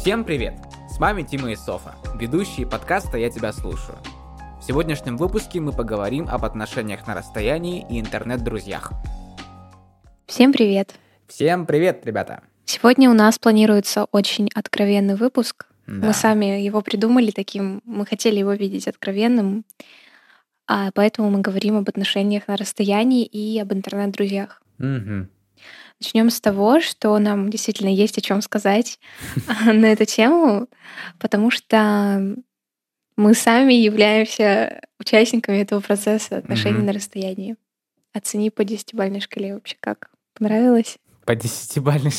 Всем привет! С вами Тима и Софа, ведущие подкаста «Я тебя слушаю». В сегодняшнем выпуске мы поговорим об отношениях на расстоянии и интернет-друзьях. Всем привет! Всем привет, ребята! Сегодня у нас планируется очень откровенный выпуск. Да. Мы сами его придумали таким, мы хотели его видеть откровенным, а поэтому мы говорим об отношениях на расстоянии и об интернет-друзьях. Угу. Начнем с того, что нам действительно есть о чем сказать на эту тему, потому что мы сами являемся участниками этого процесса отношений на расстоянии. Оцени по десятибальной шкале вообще как. Понравилось? По десятибальной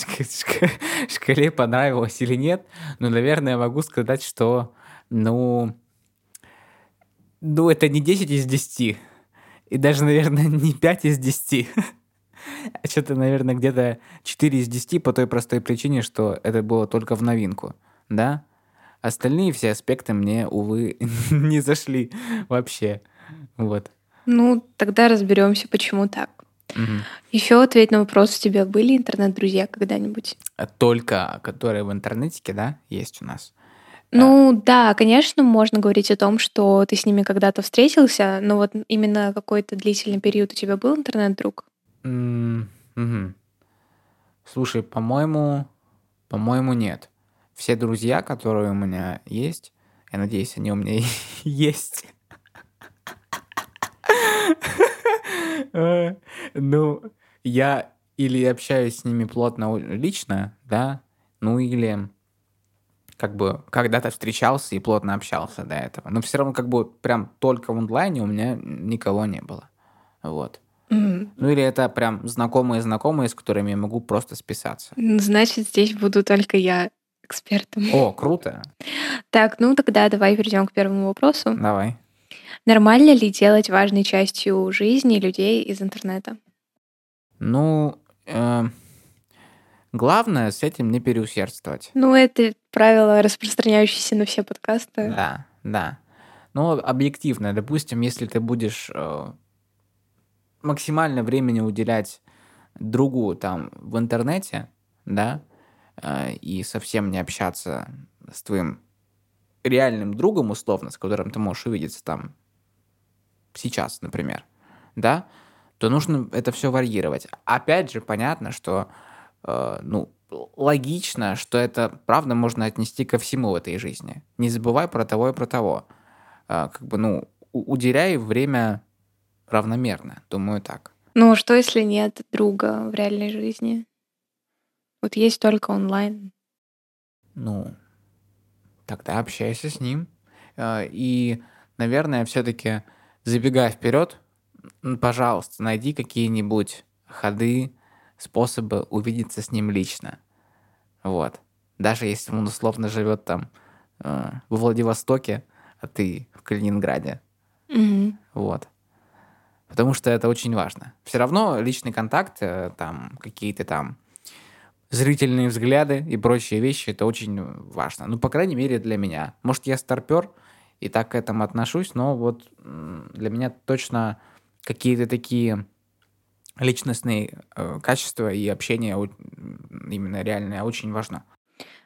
шкале понравилось или нет? Ну, наверное, могу сказать, что, ну, ну, это не 10 из 10. И даже, наверное, не 5 из 10. А что-то, наверное, где-то 4 из 10 по той простой причине, что это было только в новинку. Да? Остальные все аспекты мне, увы, не зашли вообще. Вот. Ну, тогда разберемся, почему так. Угу. Еще ответь на вопрос, у тебя были интернет-друзья когда-нибудь? Только которые в интернете, да, есть у нас. Ну да, конечно, можно говорить о том, что ты с ними когда-то встретился, но вот именно какой-то длительный период у тебя был интернет-друг? М, мгм. Слушай, по-моему, по-моему, нет. Все друзья, которые у меня есть, я надеюсь, они у меня есть. Э, ну, я или общаюсь с ними плотно лично, да, ну или как бы когда-то встречался и плотно общался до этого. Но все равно как бы прям только в онлайне у меня никого не было. Вот. Mm. Ну или это прям знакомые-знакомые, с которыми я могу просто списаться. Значит, здесь буду только я экспертом. О, круто. Так, ну тогда давай перейдем к первому вопросу. Давай. Нормально ли делать важной частью жизни людей из интернета? Ну, э, главное с этим не переусердствовать. Ну, это правило, распространяющееся на все подкасты. Да, да. Но объективно, допустим, если ты будешь э, максимально времени уделять другу там в интернете, да, э, и совсем не общаться с твоим реальным другом, условно, с которым ты можешь увидеться там сейчас, например, да, то нужно это все варьировать. Опять же, понятно, что, э, ну, логично, что это, правда, можно отнести ко всему в этой жизни. Не забывай про того и про того. Э, как бы, ну, уделяй время равномерно, думаю так. Ну, а что если нет друга в реальной жизни? Вот есть только онлайн. Ну, тогда общайся с ним. Э, и, наверное, все-таки Забегая вперед, пожалуйста, найди какие-нибудь ходы, способы увидеться с ним лично. Вот. Даже если он условно живет там э, в Владивостоке, а ты в Калининграде. Mm-hmm. Вот. Потому что это очень важно. Все равно личный контакт, э, там какие-то там зрительные взгляды и прочие вещи, это очень важно. Ну, по крайней мере, для меня. Может, я старпер, и так к этому отношусь, но вот для меня точно какие-то такие личностные э, качества и общение именно реальное очень важно.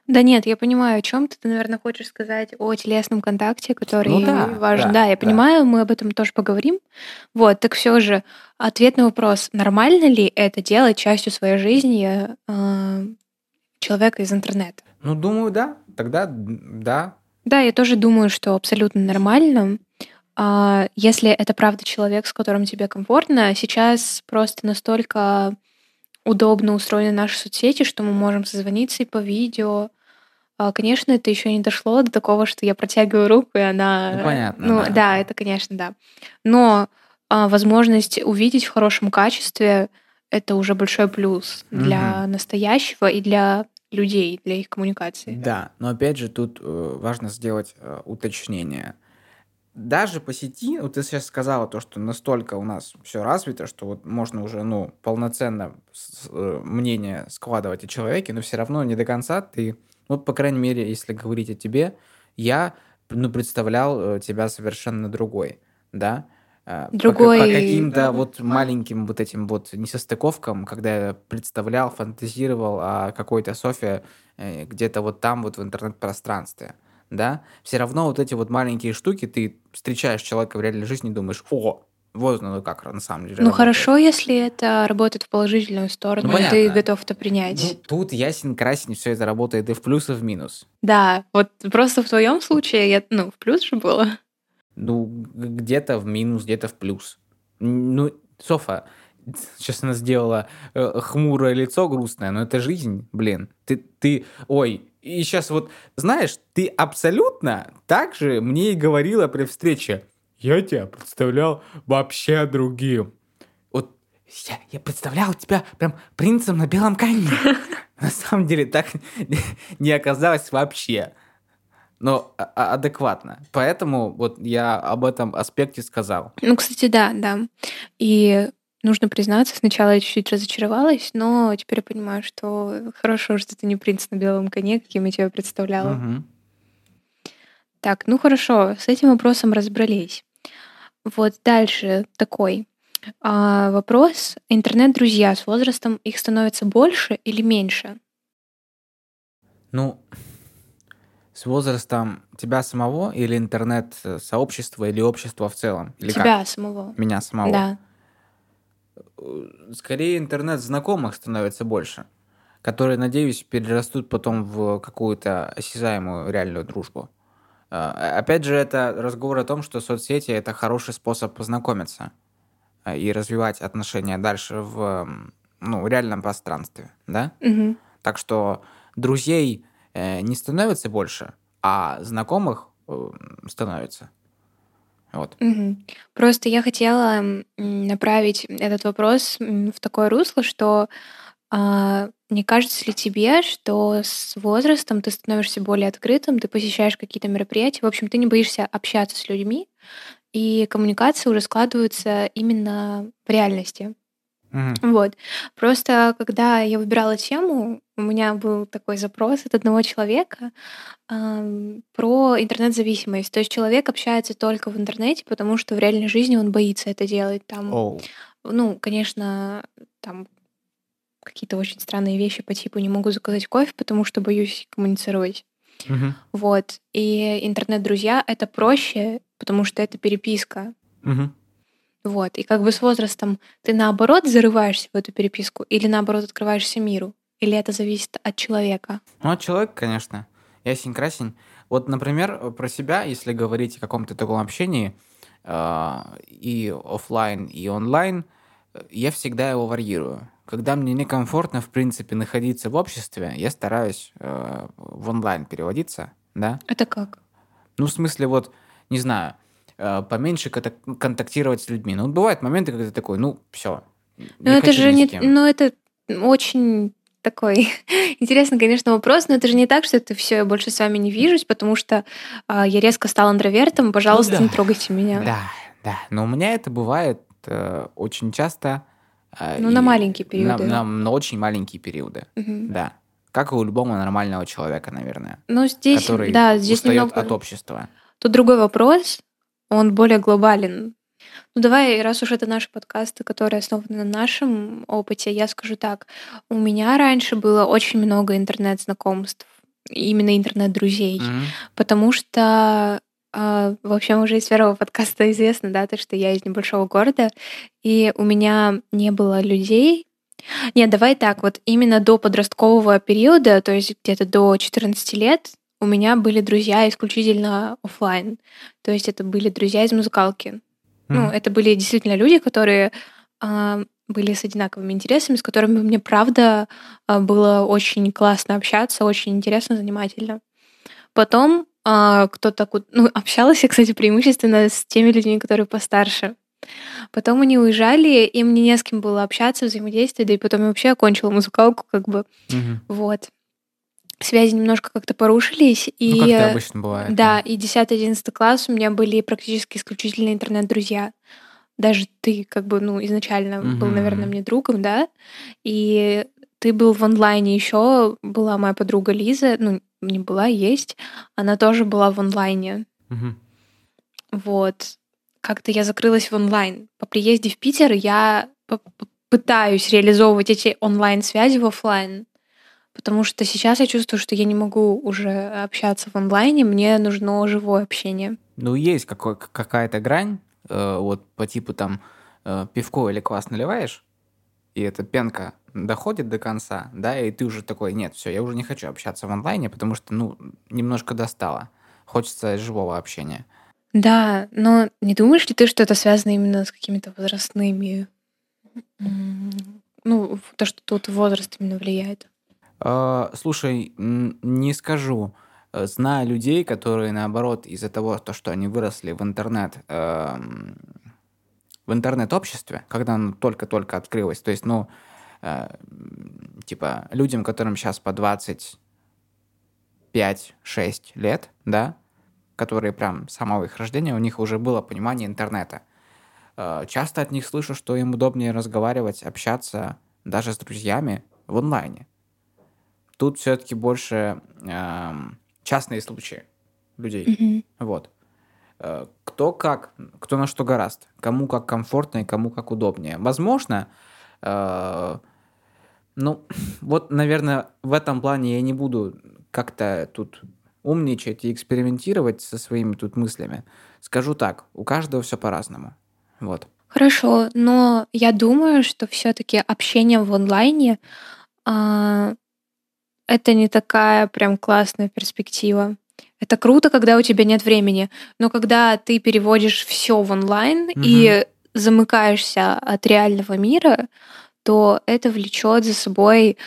Да нет, я понимаю, о чем ты. Ты, наверное, хочешь сказать о телесном контакте, который ну, да, важен. Да, да я да. понимаю, мы об этом тоже поговорим. Вот, так все же ответ на вопрос: нормально ли это делать частью своей жизни э, человека из интернета? Ну, думаю, да. Тогда да, да, я тоже думаю, что абсолютно нормально. А, если это правда человек, с которым тебе комфортно, сейчас просто настолько удобно устроены наши соцсети, что мы можем созвониться и по видео. А, конечно, это еще не дошло до такого, что я протягиваю руку, и она... Ну, понятно. Ну, да, да это, конечно, да. Но а, возможность увидеть в хорошем качестве это уже большой плюс для угу. настоящего и для людей для их коммуникации. Да, но опять же тут э, важно сделать э, уточнение. Даже по сети, вот ты сейчас сказала то, что настолько у нас все развито, что вот можно уже, ну, полноценно э, мнение складывать о человеке, но все равно не до конца ты, вот, по крайней мере, если говорить о тебе, я, ну, представлял э, тебя совершенно другой, да, э, Другой... по, по каким-то вот маленьким вот этим вот несостыковкам, когда я представлял, фантазировал о какой-то Софе э, где-то вот там вот в интернет-пространстве, да, все равно вот эти вот маленькие штуки, ты встречаешь человека в реальной жизни и думаешь, о, вот ну как на самом деле Ну работает. хорошо, если это работает в положительную сторону, Ну, и ты готов это принять. Ну, тут ясен красен, все это работает и в плюс, и в минус. Да, вот просто в твоем случае, я, ну, в плюс же было. Ну, где-то в минус, где-то в плюс. Ну, Софа, сейчас она сделала э, хмурое лицо грустное, но это жизнь, блин. Ты, ты, ой, и сейчас вот, знаешь, ты абсолютно так же мне и говорила при встрече. Я тебя представлял вообще другим. Вот я, я представлял тебя прям принцем на белом коне. На самом деле так не оказалось вообще но а- а- адекватно. Поэтому вот я об этом аспекте сказал. Ну, кстати, да, да. И нужно признаться, сначала я чуть-чуть разочаровалась, но теперь я понимаю, что хорошо, что ты не принц на белом коне, каким я тебя представляла. Мгм. Так, ну хорошо, с этим вопросом разобрались. Вот дальше такой а, вопрос. Интернет-друзья с возрастом их становится больше или меньше? Ну, с возрастом тебя самого или интернет-сообщества или общества в целом? Или как? Тебя самого. Меня самого? Да. Э, Скорее интернет-знакомых становится больше, которые, надеюсь, перерастут потом в какую-то осязаемую реальную дружбу. А, Опять же, это разговор о том, что соцсети – это хороший способ познакомиться а, и развивать отношения дальше в ну, реальном пространстве, да? Мгм. Так что друзей э, не становится больше, а знакомых э, становится. Вот. Мгм. Просто я хотела направить этот вопрос в такое русло, что а, не кажется ли тебе, что с возрастом ты становишься более открытым, ты посещаешь какие-то мероприятия, в общем, ты не боишься общаться с людьми, и коммуникации уже складываются именно в реальности. Вот. Просто когда я выбирала тему, у меня был такой запрос от одного человека ам, про интернет-зависимость. То есть человек общается только в интернете, потому что в реальной жизни он боится это делать. Там, Оу. ну, конечно, там какие-то очень странные вещи по типу не могу заказать кофе, потому что боюсь коммуницировать. Мгм. Вот. И интернет-друзья — это проще, потому что это переписка. Мгм. Вот. И как бы с возрастом ты наоборот зарываешься в эту переписку или наоборот открываешься миру? Или это зависит от человека? Ну, от человека, конечно. Ясень красень. Вот, например, про себя, если говорить о каком-то таком общении, а, и оффлайн, и онлайн, я всегда его варьирую. Когда мне некомфортно, в принципе, находиться в обществе, я стараюсь э, в онлайн переводиться, да? Это как? Ну, в смысле, вот, не знаю, э, поменьше контак- контактировать с людьми. Ну, бывают моменты, когда ты такой, ну, все. Ну это же не... Ну это очень такой интересный, конечно, вопрос, но это же не так, что это все, я больше с вами не вижусь, потому что а, я резко стал интровертом, пожалуйста, Ну да. не трогайте меня. Да, да. Но у меня это бывает э, очень часто. Э, Ну, на и маленькие на- периоды. На, на очень маленькие периоды, Мгм. да. Как и у любого нормального человека, наверное. Ну здесь, который да, здесь устает немного... от общества. Тут другой вопрос, он более глобален. Ну давай, раз уж это наши подкасты, которые основаны на нашем опыте, я скажу так. У меня раньше было очень много интернет-знакомств, именно интернет-друзей, Мгм. потому что а, вообще уже из первого подкаста известно, да, то, что я из небольшого города, и у меня не было людей. Нет, давай так, вот именно до подросткового периода, то есть где-то до 14 лет, у меня были друзья исключительно оффлайн. То есть это были друзья из музыкалки. Ну, Мгм. это были действительно люди, которые а, были с одинаковыми интересами, с которыми мне, правда, а, было очень классно общаться, очень интересно, занимательно. Потом а, кто-то... ку- Ну, общалась я, кстати, преимущественно с теми людьми, которые постарше. Потом они уезжали, и мне не с кем было общаться, взаимодействовать, да и потом я вообще окончила музыкалку, как бы, Мгм. вот. Связи немножко как-то порушились, и... Ну, как это обычно бывает. Да, и 10-11 класс у меня были практически исключительно интернет-друзья. Даже ты, как бы, ну, изначально был, наверное, мне другом, да? И ты был в онлайне еще, была моя подруга Лиза, ну, не была, есть. Она тоже была в онлайне. Мгм. Вот. как-то я закрылась в онлайн. По приезде в Питер я пытаюсь реализовывать эти онлайн-связи в офлайн. Потому что сейчас я чувствую, что я не могу уже общаться в онлайне, мне нужно живое общение. Ну, есть какой- какая-то грань, э, вот по типу там э, пивко или квас наливаешь, и эта пенка доходит до конца, да, и ты уже такой, нет, все, я уже не хочу общаться в онлайне, потому что, ну, немножко достало. Хочется живого общения. Да, но не думаешь ли ты, что это связано именно с какими-то возрастными... Ну, то, что тут возраст именно влияет? А, слушай, не скажу. Знаю людей, которые, наоборот, из-за того, то, что они выросли в интернет, эм, в интернет-обществе, когда оно только-только открылось, то есть, ну, типа, людям, которым сейчас по 25-6 лет, да, которые прям с самого их рождения, у них уже было понимание интернета. Э, часто от них слышу, что им удобнее разговаривать, общаться даже с друзьями в онлайне. Тут все-таки больше э, частные случаи людей. Mm-hmm. Вот. Э, кто как, кто на что гораст, кому как комфортно и кому как удобнее. Возможно, э, ну, вот, наверное, в этом плане я не буду как-то тут умничать и экспериментировать со своими тут мыслями. Скажу так, у каждого все по-разному. Вот. Хорошо, но я думаю, что все-таки общение в онлайне а, это не такая прям классная перспектива. Это круто, когда у тебя нет времени, но когда ты переводишь все в онлайн угу. и замыкаешься от реального мира, то это влечет за собой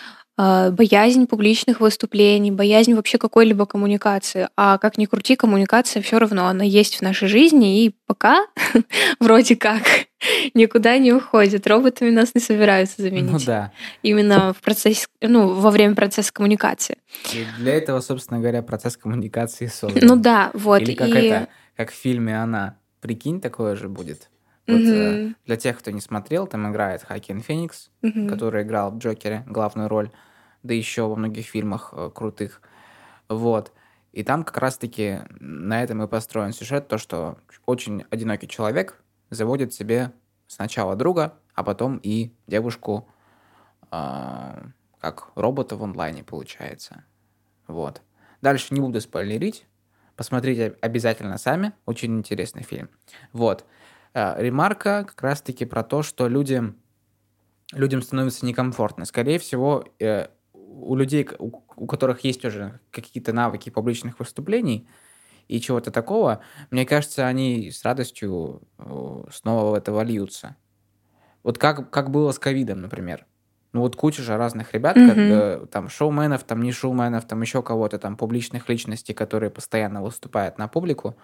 а, боязнь публичных выступлений, боязнь вообще какой-либо коммуникации. А как ни крути, коммуникация все равно, она есть в нашей жизни, и пока вроде как никуда не уходит. Роботами нас не собираются заменить. Ну да. Именно в процессе, ну, во время процесса коммуникации. И для этого, собственно говоря, процесс коммуникации создан. Ну да, вот. Или как и... это, как в фильме «Она». Прикинь, такое же будет. Вот, угу. Для тех, кто не смотрел, там играет Хакин Феникс, угу. который играл в Джокере главную роль да еще во многих фильмах э, крутых. Вот. И там как раз-таки на этом и построен сюжет, то, что очень одинокий человек заводит себе сначала друга, а потом и девушку э, как робота в онлайне получается. Вот. Дальше не буду спойлерить. Посмотрите обязательно сами. Очень интересный фильм. Вот. Э, ремарка как раз-таки про то, что людям, людям становится некомфортно. Скорее всего, э, у людей, у, которых есть уже какие-то навыки публичных выступлений и чего-то такого, мне кажется, они с радостью снова в это вольются. Вот как, как было с ковидом, например. Ну вот куча же разных ребят, mm-hmm. как, э, там шоуменов, там не шоуменов, там еще кого-то, там публичных личностей, которые постоянно выступают на публику,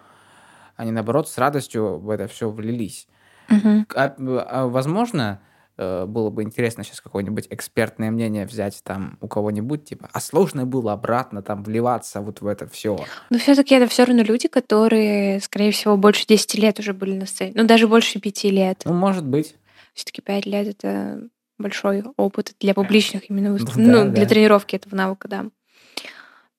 они наоборот с радостью в это все влились. Mm-hmm. А, а, возможно, Э, было бы интересно сейчас какое-нибудь экспертное мнение взять там у кого-нибудь, типа, а сложно было обратно там вливаться вот в это все. Но все-таки это все равно люди, которые, скорее всего, больше 10 лет уже были на сцене. Ну, даже больше 5 лет. Ну, может быть. Все-таки 5 лет это большой опыт для публичных именно выступлений. Ну, да, ну, для тренировки этого навыка, да.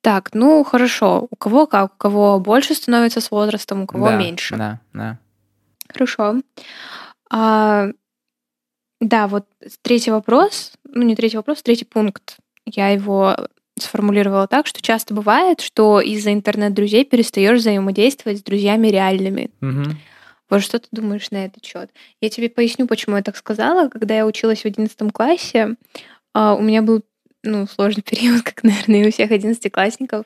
Так, ну хорошо. У кого как? У кого больше становится с возрастом, у кого да, меньше. Да, да. Хорошо. А, да, вот третий вопрос, ну не третий вопрос, третий пункт. Я его сформулировала так, что часто бывает, что из-за интернет-друзей перестаешь взаимодействовать с друзьями реальными. Угу. Вот что ты думаешь на этот счет? Я тебе поясню, почему я так сказала. Когда я училась в одиннадцатом классе, а, у меня был ну, сложный период, как, наверное, и у всех одиннадцатиклассников.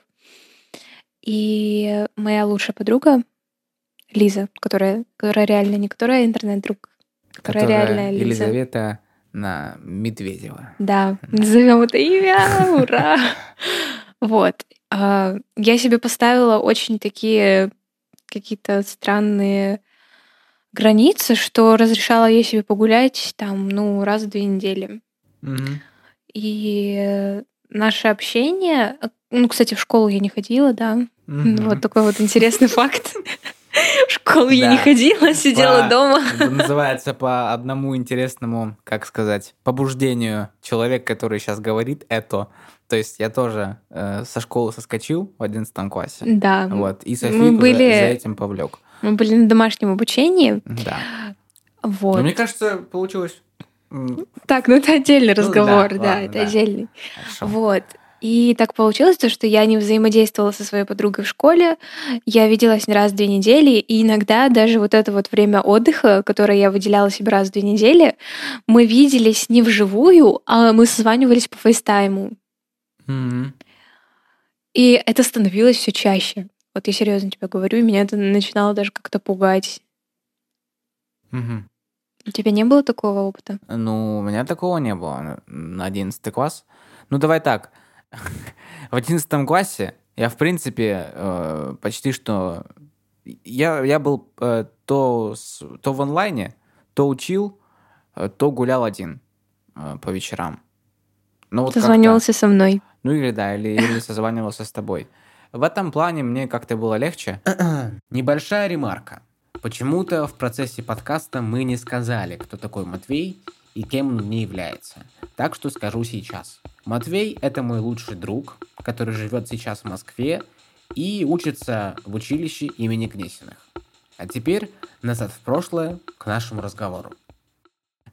И моя лучшая подруга, Лиза, которая, которая реально не которая интернет-друг, которая, реальная Лиза. Елизавета на Медведева. Да, назовем это имя, ура! Вот. А, я себе поставила очень такие какие-то странные границы, что разрешала я себе погулять там, ну, раз в две недели. И наше общение... Ну, кстати, в школу я не ходила, да. Вот такой вот интересный факт. В школу я не ходила, сидела дома. Называется по одному интересному, как сказать, побуждению человек, который сейчас говорит это. То есть я тоже э, со школы соскочил в одиннадцатом классе. Да. Вот. И Софию были... за, за этим повлек. Мы были на домашнем обучении. Да. Вот. Но мне кажется, получилось... Так, ну это отдельный Ну да, разговор, да, ладно, это да. отдельный. Хорошо. Вот. И так получилось, то, что я не взаимодействовала со своей подругой в школе. Я виделась не раз в две недели, и иногда даже вот это вот время отдыха, которое я выделяла себе раз в две недели, мы виделись не вживую, а мы созванивались по фейстайму. Мгм. И это становилось все чаще. Вот я серьезно тебе говорю, меня это начинало даже как-то пугать. Мгм. У тебя не было такого опыта? Ну, у меня такого не было на- на 11 класс. Ну, давай так. В 11 классе я, в принципе, э, почти что... Я, я был э, то, то в онлайне, то учил, э, то гулял один по вечерам. Ну, вот. Созванивался со мной. Ну, или да, или, или созванивался с тобой. В этом плане мне как-то было легче. Небольшая ремарка. Почему-то в процессе подкаста мы не сказали, кто такой Матвей и кем он мне является. Так что скажу сейчас. Матвей – это мой лучший друг, который живет сейчас в Москве и учится в училище имени Гнесиных. А теперь назад в прошлое к нашему разговору.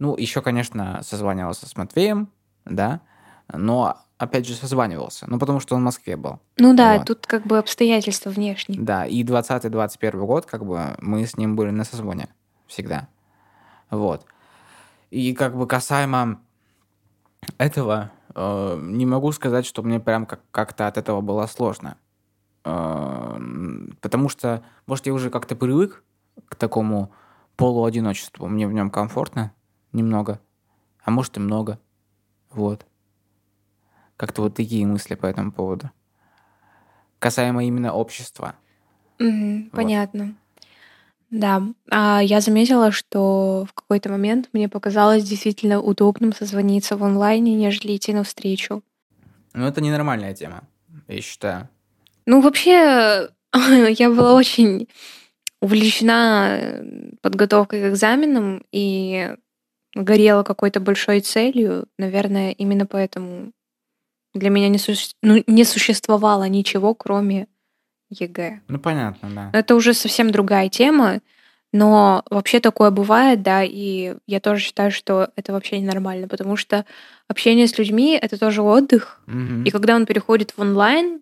Ну, еще, конечно, созванивался с Матвеем, да, но опять же созванивался, ну, потому что он в Москве был. Ну да, Вот. тут как бы обстоятельства внешние. Да, и 20-21 год, как бы, мы с ним были на созвоне всегда. Вот. И как бы касаемо этого, э, не могу сказать, что мне прям как- как-то от этого было сложно. Э, потому что, может, я уже как-то привык к такому полуодиночеству. Мне в нем комфортно немного, а может и много. Вот. Как-то вот такие мысли по этому поводу. Касаемо именно общества. Мгм, Вот. понятно. Да, а я заметила, что в какой-то момент мне показалось действительно удобным созвониться в онлайне, нежели идти навстречу. Ну, это ненормальная тема, я считаю. Ну, вообще, я была очень увлечена э, подготовкой к экзаменам и горела какой-то большой целью. Наверное, именно поэтому для меня не, суще- ну, не существовало ничего, кроме ЕГЭ. Ну, понятно, да. Это уже совсем другая тема, но вообще такое бывает, да, и я тоже считаю, что это вообще ненормально, потому что общение с людьми — это тоже отдых, Мгм. и когда он переходит в онлайн,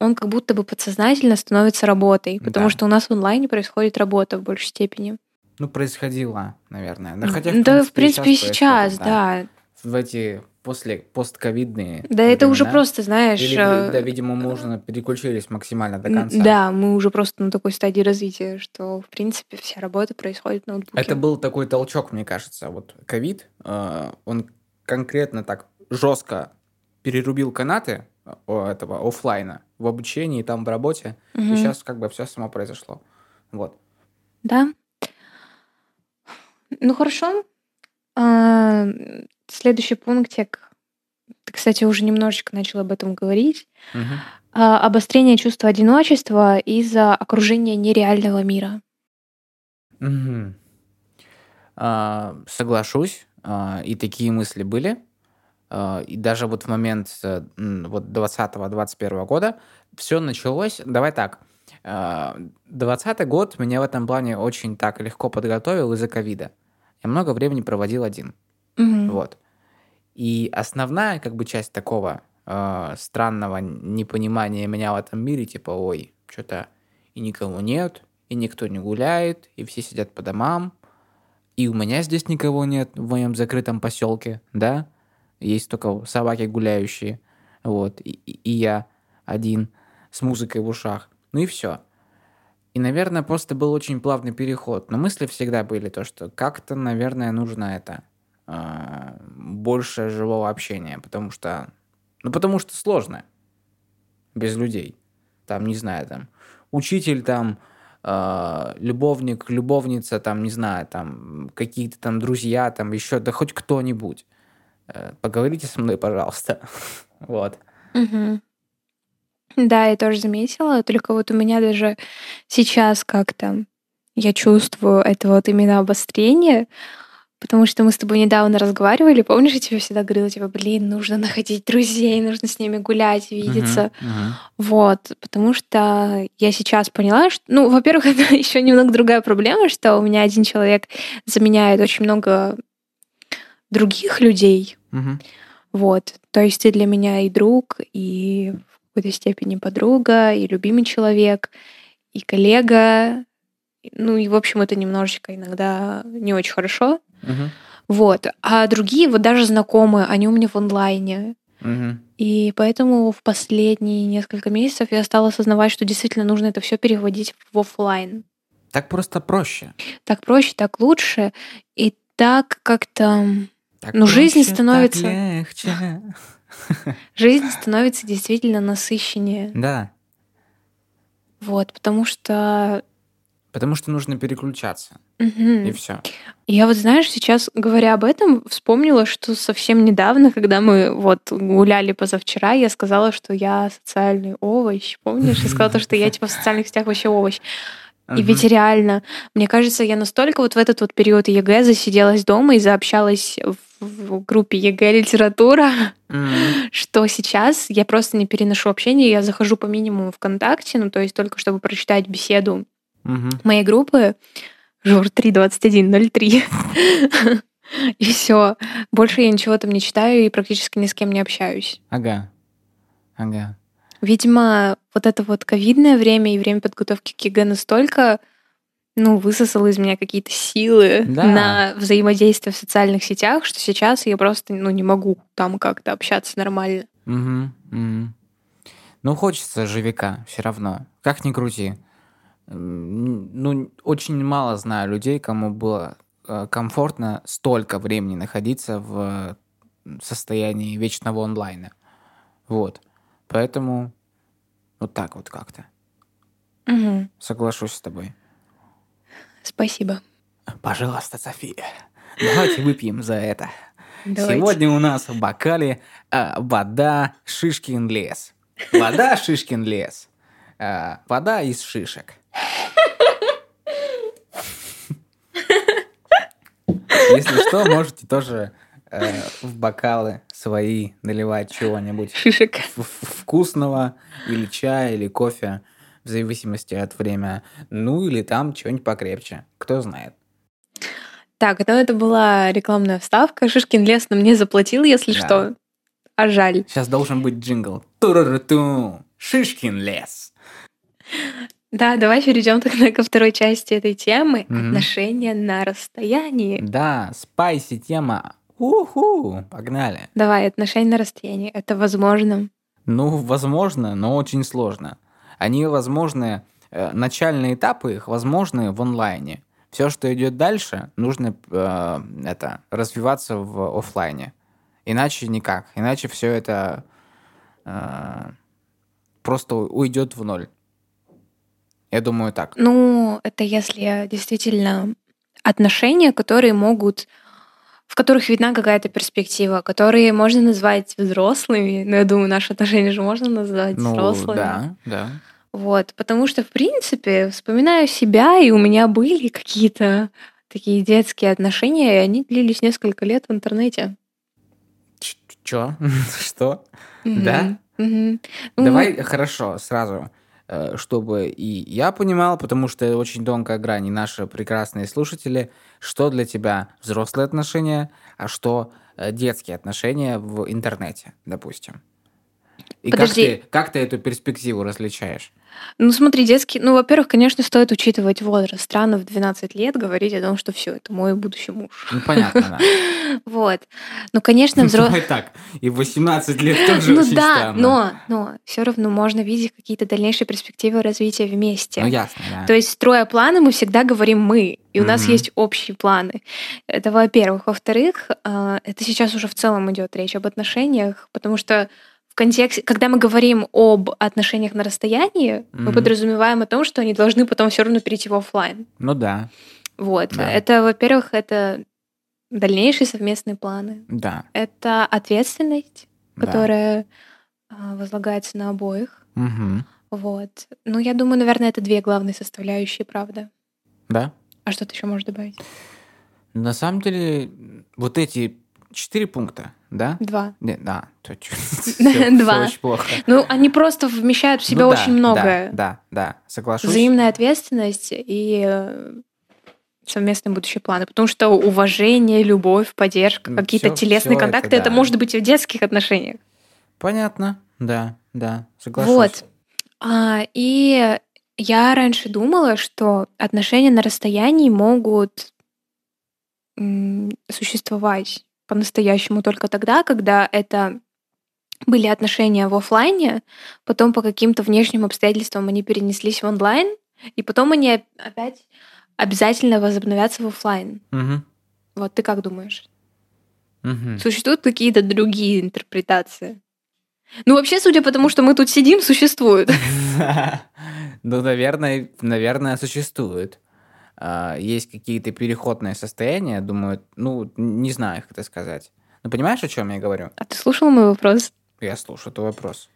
он как будто бы подсознательно становится работой, потому Да. что у нас в онлайне происходит работа в большей степени. Ну, происходило, наверное. Да, хотя, да, в принципе, и сейчас сейчас, происходит, да. В эти после постковидные Да, это уже просто, знаешь... Или, э, да, видимо, мы уже переключились максимально до конца. Да, мы уже просто на такой стадии развития, что, в принципе, вся работа происходит на ноутбуке. Это был такой толчок, мне кажется. Вот ковид, э, он конкретно так жестко перерубил канаты э, этого оффлайна в обучении, там в работе. И Мгм. сейчас как бы все само произошло. Вот. Да. Ну хорошо. А, Следующий пунктик. Ты, кстати, уже немножечко начал об этом говорить. А, Обострение чувства одиночества из-за окружения нереального мира. Мгм. А, соглашусь, а, и такие мысли были. И даже вот в момент э, вот 20-21 года все началось. Давай так. а, 20 год меня в этом плане очень так легко подготовил из-за ковида. Я много времени проводил один. Мгм. Вот. И основная как бы часть такого э, странного непонимания меня в этом мире, типа, ой, что-то и никого нет, и никто не гуляет, и все сидят по домам, и у меня здесь никого нет в моем закрытом поселке, да, есть только собаки гуляющие, вот, и- и я один с музыкой в ушах, ну и все. И, наверное, просто был очень плавный переход. Но мысли всегда были то, что как-то, наверное, нужно это а, больше живого общения, потому что, ну, потому что сложно без людей. Там, не знаю, там, учитель, там, а, любовник, любовница, там, не знаю, там, какие-то там друзья, там, еще, да хоть кто-нибудь. Э, Поговорите со мной, пожалуйста. Вот. Мгм. Да, я тоже заметила, только вот у меня даже сейчас как-то я чувствую это вот именно обострение, Потому что мы с тобой недавно разговаривали, помнишь, я тебе всегда говорила, типа, блин, нужно находить друзей, нужно с ними гулять, видеться. Мгм, мгм. Вот, потому что я сейчас поняла, что, ну, во-первых, это еще немного другая проблема, что у меня один человек заменяет очень много других людей. Мгм. Вот, то есть ты для меня и друг, и какой-то степени подруга, и любимый человек, и коллега. Ну и, в общем, это немножечко иногда не очень хорошо. Мгм. Вот. А другие, вот даже знакомые, они у меня в онлайне. Мгм. И поэтому в последние несколько месяцев я стала осознавать, что действительно нужно это все переводить в офлайн. Так просто проще. Так проще, так лучше. И так как-то Так Ну, жизнь проще, так становится- легче. жизнь становится действительно насыщеннее. Да, Вот, потому что... потому что нужно переключаться, Мгм. и все. Я вот, знаешь, сейчас, говоря об этом, вспомнила, что совсем недавно, когда мы вот гуляли позавчера, я сказала, что я социальный овощ. Помнишь? Я сказала, то, что я типа в социальных сетях вообще овощ. И ведь реально, мне кажется, я настолько вот в этот вот период ЕГЭ засиделась дома и заобщалась в, группе ЕГЭ литература, что сейчас я просто не переношу общение, я захожу по минимуму ВКонтакте, ну то есть только чтобы прочитать беседу моей группы Жур 32103. И все. Больше я ничего там не читаю и практически ни с кем не общаюсь. Ага, ага. Видимо, вот это вот ковидное время и время подготовки к ЕГЭ настолько ну, высосало из меня какие-то силы Да. на взаимодействие в социальных сетях, что сейчас я просто ну, не могу там как-то общаться нормально. Мгм, мгм. Ну, хочется живика все равно. Как ни крути. Ну, очень мало знаю людей, кому было э, комфортно столько времени находиться в состоянии вечного онлайна. Вот. Поэтому вот так вот как-то. Мгм. Соглашусь с тобой. Спасибо. Пожалуйста, София. Давайте выпьем за это. Давайте. Сегодня у нас в бокале а, вода Шишкин лес. Вода Шишкин лес. А, вода из шишек. Если что, можете тоже э, в бокалы свои наливать чего-нибудь Шишек. вкусного, или чая, или кофе, в зависимости от времени. Ну, или там чего-нибудь покрепче. Кто знает. Так, ну это была рекламная вставка. Шишкин лес нам не заплатил, если Да. что. А жаль. Сейчас должен быть джингл. Туруруту. Шишкин лес. Да, давай перейдем тогда ко второй части этой темы. Мгм. Отношения на расстоянии. Да, спайси тема. Уху, погнали. Давай, отношения на расстоянии. Это возможно. Ну, возможно, но очень сложно. Они возможны, э, начальные этапы их возможны в онлайне. Все, что идет дальше, нужно э, это развиваться в оффлайне. Иначе никак. Иначе все это э, просто уйдет в ноль. Я думаю так. Ну, это если действительно отношения, которые могут в которых видна какая-то перспектива, которые можно назвать взрослыми. Но я думаю, наши отношения же можно назвать Ну, взрослыми. да, да. Вот, потому что, в принципе, вспоминаю себя, и у меня были какие-то такие детские отношения, и они длились несколько лет в интернете. Ч- Чё? Что? Да? Ну, Давай, хорошо, сразу, чтобы и я понимал, потому что это очень тонкая грань, и наши прекрасные слушатели, что для тебя взрослые отношения, а что э, детские отношения в интернете, допустим. И как Подожди. ты, как ты эту перспективу различаешь? Ну, смотри, детский... Ну, во-первых, конечно, стоит учитывать возраст. Странно в 12 лет говорить о том, что все, это мой будущий муж. Ну, понятно, да. Вот. Ну, конечно, взрослый... Давай так, и в 18 лет тоже Ну да, но, но все равно можно видеть какие-то дальнейшие перспективы развития вместе. Ну, ясно, да. То есть, строя планы, мы всегда говорим мы, и у нас есть общие планы. Это во-первых. Во-вторых, а, это сейчас уже в целом идет речь об отношениях, потому что контексте, когда мы говорим об отношениях на расстоянии, мы Мгм. подразумеваем о том, что они должны потом все равно перейти в офлайн. Ну да, Вот. Да. Это, во-первых, это дальнейшие совместные планы. да. Это ответственность, да. которая а, возлагается на обоих. Мгм. Вот. Ну, я думаю, наверное, это две главные составляющие, правда. Да? А что ты еще можешь добавить? На самом деле, вот эти четыре пункта, да? Два. Не, да, Два. очень плохо. Ну, они просто вмещают в себя Ну да, очень многое. Да, да, да, соглашусь. Взаимная ответственность и э, совместные будущие планы. Потому что уважение, любовь, поддержка, какие-то телесные контакты, это, да. может быть и в детских отношениях. Понятно, да, да, соглашусь. Вот. А, и я раньше думала, что отношения на расстоянии могут существовать по-настоящему только тогда, когда это были отношения в оффлайне, потом по каким-то внешним обстоятельствам они перенеслись в онлайн, и потом они оп- опять обязательно возобновятся в оффлайн. Мгм, Вот ты как думаешь? мгм. Существуют какие-то другие интерпретации? Ну, вообще, судя по тому, что мы тут сидим, существуют. Ну, наверное, наверное, существует. А, Есть какие-то переходные состояния, думаю, ну, не знаю, как это сказать. Ну, понимаешь, о чем я говорю? А ты слушал мой вопрос? Я слушаю твой вопрос.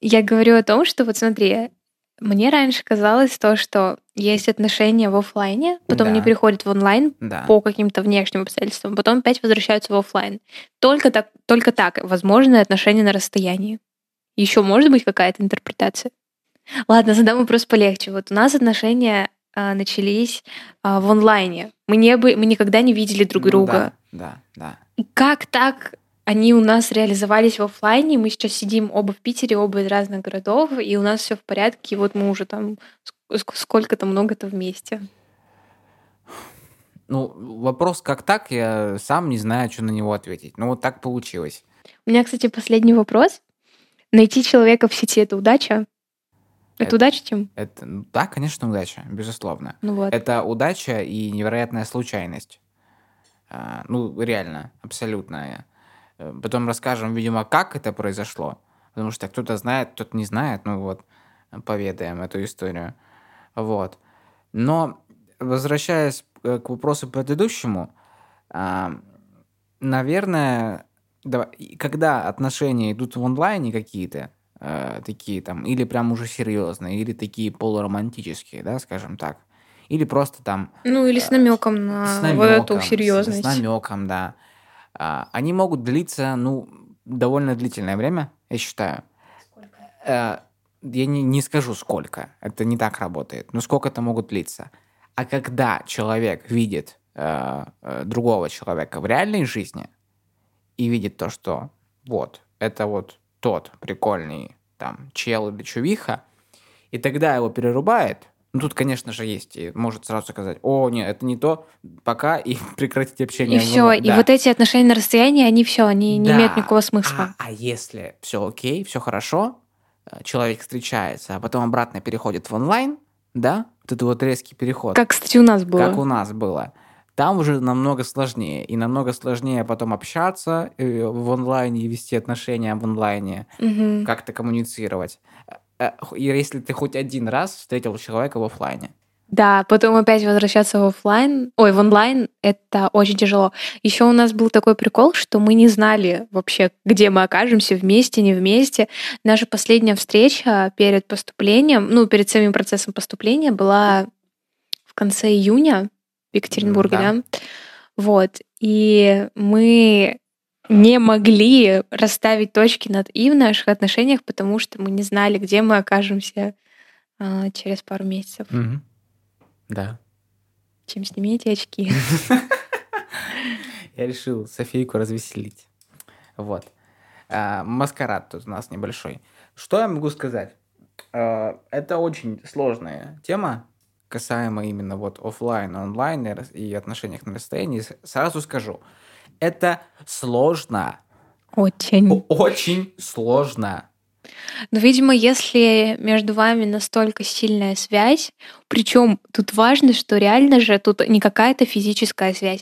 Я говорю о том, что вот смотри, мне раньше казалось то, что есть отношения в оффлайне, потом они Да. переходят в онлайн Да. по каким-то внешним обстоятельствам, потом опять возвращаются в оффлайн. Только так, только так возможны отношения на расстоянии. Еще может быть какая-то интерпретация? Ладно, задам вопрос полегче. Вот у нас отношения начались а, в онлайне. Мы, не бы, мы никогда не видели друг Ну друга. Да, да, И Как так они у нас реализовались в оффлайне? Мы сейчас сидим оба в Питере, оба из разных городов, и у нас все в порядке, и вот мы уже там ск- ск- сколько-то много-то вместе. Ну, вопрос как так, я сам не знаю, что на него ответить. Ну, вот так получилось. У меня, кстати, последний вопрос. Найти человека в сети — это удача? Это, Это- удача, Тим? Это, ну, да, конечно, удача, безусловно. Ну вот. Это удача и невероятная случайность. А, ну, реально, абсолютная. Э, Потом расскажем, видимо, как это произошло. Потому что кто-то знает, кто-то не знает. Ну вот, поведаем эту историю. Вот. Но, возвращаясь э, к вопросу предыдущему, а, наверное, давай- когда отношения идут в онлайне какие-то, э, такие там, или прям уже серьезные, или такие полуромантические, да, скажем так, или просто там Ну или с намеком на с вот эту намеком, с, серьезность. намеком, да. А, они могут длиться, ну, довольно длительное время, я считаю. Э, я не, не скажу сколько, это не так работает, но сколько это могут длиться. А когда человек видит э, э, другого человека в реальной жизни и видит то, что вот, это вот тот прикольный там чел или чувиха, и тогда его перерубает, ну тут, конечно же, есть, и может сразу сказать, о, нет, это не то, пока, и прекратить общение. И все, и Да. вот эти отношения на расстоянии, они все, они не Да. имеют никакого смысла. А, а если все окей, все хорошо, э, человек встречается, а потом обратно переходит в онлайн, да, вот это вот резкий переход, Как, кстати, у нас было. как у нас было, там уже намного сложнее. И намного сложнее потом общаться э, в онлайне и вести отношения в онлайне, Мгм. как-то коммуницировать. Э, и Если ты хоть один раз встретил человека в оффлайне. Да, потом опять возвращаться в офлайн, ой, в онлайн, это очень тяжело. Еще у нас был такой прикол, что мы не знали вообще, где мы окажемся, вместе, не вместе. Наша последняя встреча перед поступлением, ну, перед самим процессом поступления была в конце июня Екатеринбурге, Да. да? Вот. И мы не могли расставить точки над «и» в наших отношениях, потому что мы не знали, где мы окажемся а, через пару месяцев. Да. Чем снимите очки. Я решил Софийку развеселить. Вот. А, маскарад тут у нас небольшой. Что я могу сказать? А, это очень сложная тема, касаемо именно вот оффлайна, онлайна и отношениях на расстоянии. Сразу скажу, это сложно. Очень. Очень сложно. Но, видимо, если между вами настолько сильная связь, причем тут важно, что реально же тут не какая-то физическая связь,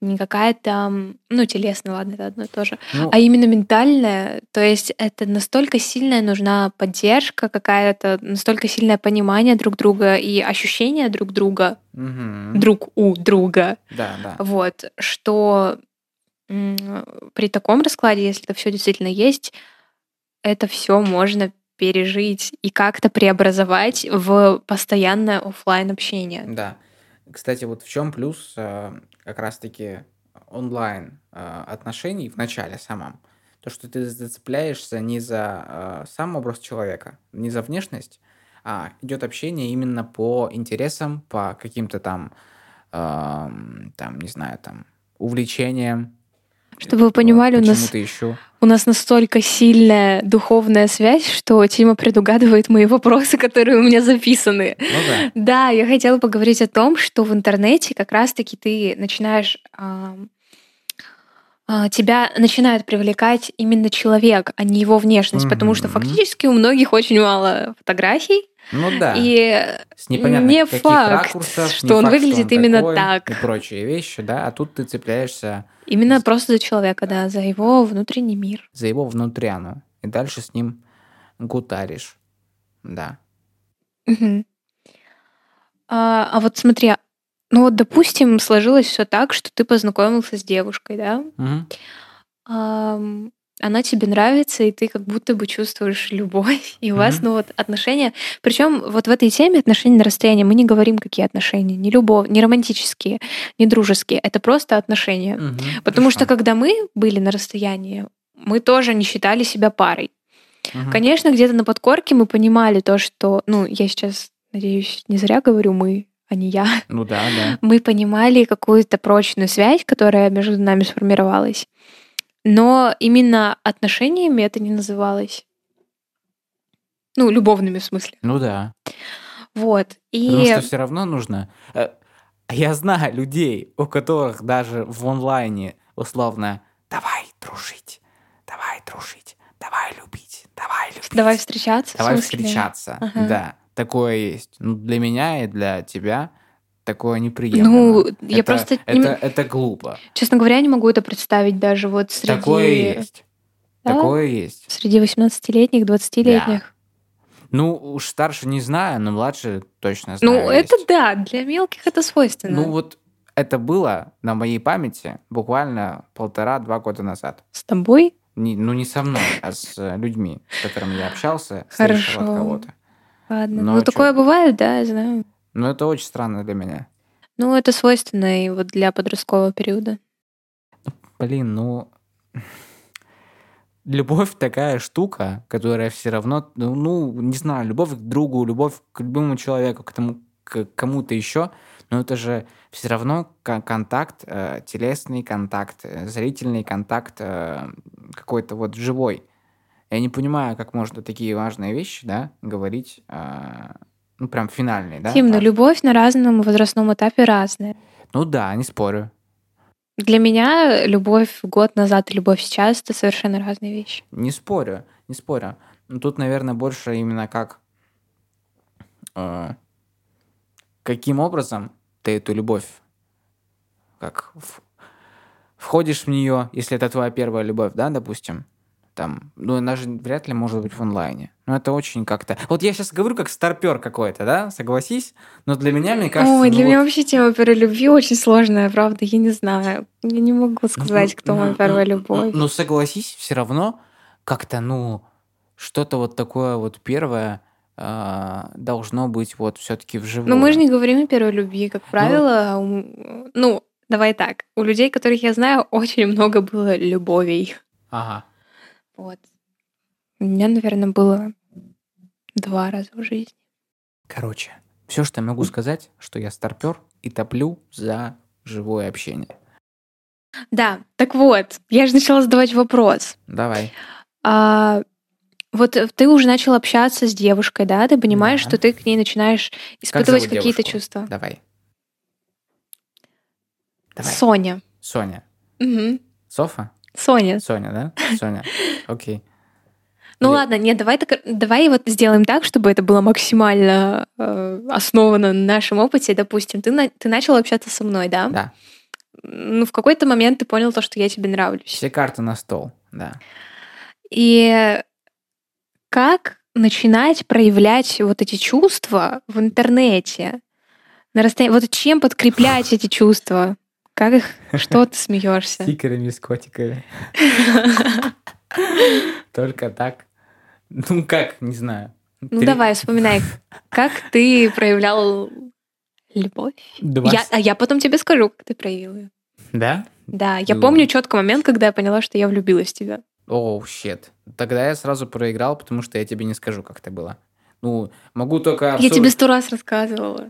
не какая-то, ну, телесная, ладно, это одно и то же, Ну, а именно ментальная. То есть это настолько сильная нужна поддержка какая-то, настолько сильное понимание друг друга и ощущение друг друга, мгм. друг у друга. Да, да. Вот, что при таком раскладе, если это все действительно есть, это все можно пережить и как-то преобразовать в постоянное оффлайн общение. Да. Кстати, вот в чем плюс э, как раз-таки онлайн э, отношений в начале самом, то, что ты зацепляешься не за э, сам образ человека, не за внешность, а идет общение именно по интересам, по каким-то там, э, там, не знаю, там, увлечениям, Чтобы вы понимали, у нас, еще. у нас настолько сильная духовная связь, что Тима предугадывает мои вопросы, которые у меня записаны. Ну да. Да, я хотела поговорить о том, что в интернете как раз-таки ты начинаешь... ам, а, тебя начинает привлекать именно человек, а не его внешность, потому что фактически у многих очень мало фотографий, Ну да. и С непонятно не каких факт, ракурсов, не что он факт, выглядит именно такой, так. И прочие вещи, да, а тут ты цепляешься именно просто за человека, да, за его внутренний мир. за его внутряну. И дальше с ним гутаришь. Да. А, а вот смотри, ну вот, допустим, сложилось все так, что ты познакомился с девушкой, да? Ам, она тебе нравится, и ты как будто бы чувствуешь любовь, и у вас, Мгм. ну вот, отношения. Причем вот в этой теме отношения на расстоянии мы не говорим, какие отношения, не любовь, не романтические, не дружеские. Это просто отношения. Мгм. Потому что Хорошо. когда мы были на расстоянии, мы тоже не считали себя парой. Мгм. Конечно, где-то на подкорке мы понимали то, что, ну, я сейчас, надеюсь, не зря говорю мы, а не я. Ну да, да. Мы понимали какую-то прочную связь, которая между нами сформировалась. Но именно отношениями это не называлось. Ну, любовными в смысле. Ну да. Вот. Потому И что все равно нужно... э, Я знаю людей, у которых даже в онлайне условно «давай дружить, давай дружить, давай любить, давай любить, давай встречаться. давай встречаться». Ага. Да, такое есть. Ну, для меня и для тебя такое неприемлемо. Ну, я Это- просто, Это, не- это глупо. честно говоря, не могу это представить даже вот среди... Такое есть. Да? Такое есть. Среди 18-летних, 20-летних. Ну, уж старше не знаю, но младше точно Ну, знаю. это есть. да, для мелких это свойственно. Ну вот это было на моей памяти буквально полтора-два года назад. С тобой? Не- ну не со мной, а с э, людьми, с которыми я общался, слышал от кого-то. Ладно. Ну, Ну, такое бывает, да, я знаю. Но это очень странно для меня. Ну, это свойственно и вот для подросткового периода. Блин, ну... Любовь такая штука, которая все равно, ну, ну, не знаю, любовь к другу, любовь к любому человеку, к, тому, к кому-то еще, но это же все равно кон- контакт, э, телесный контакт, э, зрительный контакт э, какой-то вот живой. Я не понимаю, как можно такие важные вещи, да, говорить, э, ну, прям финальные, да? Тим, ну так. любовь на разном возрастном этапе разная. Ну да, не спорю. Для меня любовь год назад и любовь сейчас это совершенно разные вещи. Не спорю, не спорю. Но тут, наверное, больше именно как... э, каким образом ты эту любовь как в- входишь в нее, если это твоя первая любовь, да, допустим, там, ну, она же вряд ли может быть в онлайне. Ну, это очень как-то... Вот я сейчас говорю как старпер какой-то, да, согласись? Но для меня, мне кажется... Ой, для ну, меня вот- вообще тема первой любви очень сложная, правда, я не знаю. Я не могу сказать, кто моя первая любовь. Ну, согласись, все равно как-то, ну, что-то вот такое вот первое а, должно быть вот все-таки вживую. Но мы же не говорим о первой любви, как правило. у- Ну, давай так. У людей, которых я знаю, очень много было любовей. Ага. Вот. У меня, наверное, было два раза в жизни. Короче, все, что я могу сказать, что я старпер и топлю за живое общение. Да, так вот, я же начала задавать вопрос. Давай. А, вот э, ты уже начал общаться с девушкой, да? Ты понимаешь, Да. что ты к ней начинаешь испытывать какие-то чувства. Давай. Давай. Соня. Соня. Мгм. Софа? Соня. Соня, да? Соня. Окей. Ну Блин. ладно, нет, давай так, давай вот сделаем так, чтобы это было максимально э, основано на нашем опыте. Допустим, ты, на- ты начал общаться со мной, да? Да. Ну, в какой-то момент ты понял то, что я тебе нравлюсь. Все карты на стол. Да. И как начинать проявлять вот эти чувства в интернете? На расстоянии. Вот чем подкреплять эти чувства? Как их... Что ты смеешься? Стикерами с котиками. Только так. Ну как, не знаю. Ну Три- давай, вспоминай, как ты проявлял любовь? Я, а я потом тебе скажу, как ты проявил ее. Да? Да, я помню четко момент, когда я поняла, что я влюбилась в тебя. Оу, щет. Тогда я сразу проиграл, потому что я тебе не скажу, как это было. Ну, могу только... Я тебе сто раз рассказывала.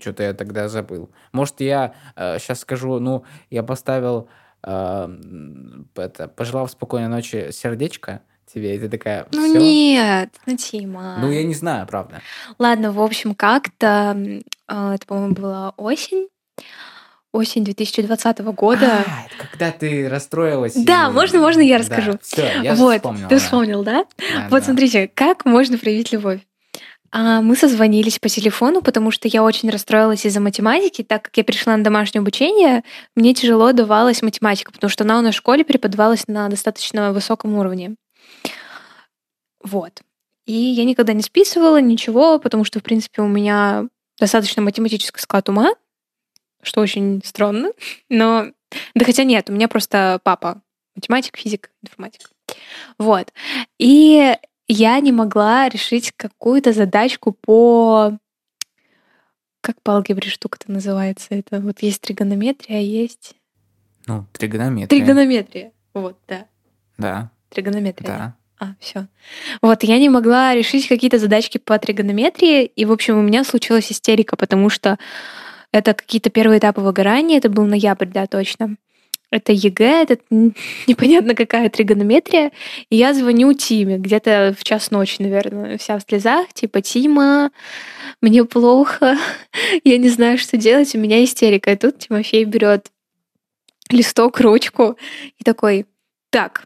Что-то я тогда забыл. Может, я сейчас скажу, ну, я поставил, э, это, пожелал спокойной ночи сердечко тебе, и ты такая, Ну все. нет, ну Тима. Ну, я не знаю, правда. Ладно, в общем, как-то, а, это, по-моему, была осень, осень 2020 года. А, это когда ты расстроилась. Да, и- можно- можно я расскажу? все, я вот, вспомнил. ты да. вспомнил, да? Да, Вот да. смотрите, как можно проявить любовь. А, Мы созвонились по телефону, потому что я очень расстроилась из-за математики, так как я пришла на домашнее обучение, мне тяжело давалась математика, потому что она у нас в школе преподавалась на достаточно высоком уровне. Вот. И я никогда не списывала ничего, потому что, в принципе, у меня достаточно математический склад ума, что очень странно. Но, да хотя нет, у меня просто папа математик, физик, информатик. Вот. И я не могла решить какую-то задачку по... Как по алгебре штука-то называется? Это вот есть тригонометрия, а есть... Ну, тригонометрия. Тригонометрия. Вот, да. Да, Тригонометрия. да. да. А, все. Вот, я не могла решить какие-то задачки по тригонометрии, и, в общем, у меня случилась истерика, потому что это какие-то первые этапы выгорания, это был ноябрь, да, точно. Это ЕГЭ, это непонятно какая тригонометрия. И я звоню Тиме где-то в час ночи, наверное, вся в слезах, типа, Тима, мне плохо, я не знаю, что делать, у меня истерика. И тут Тимофей берет листок, ручку и такой, так,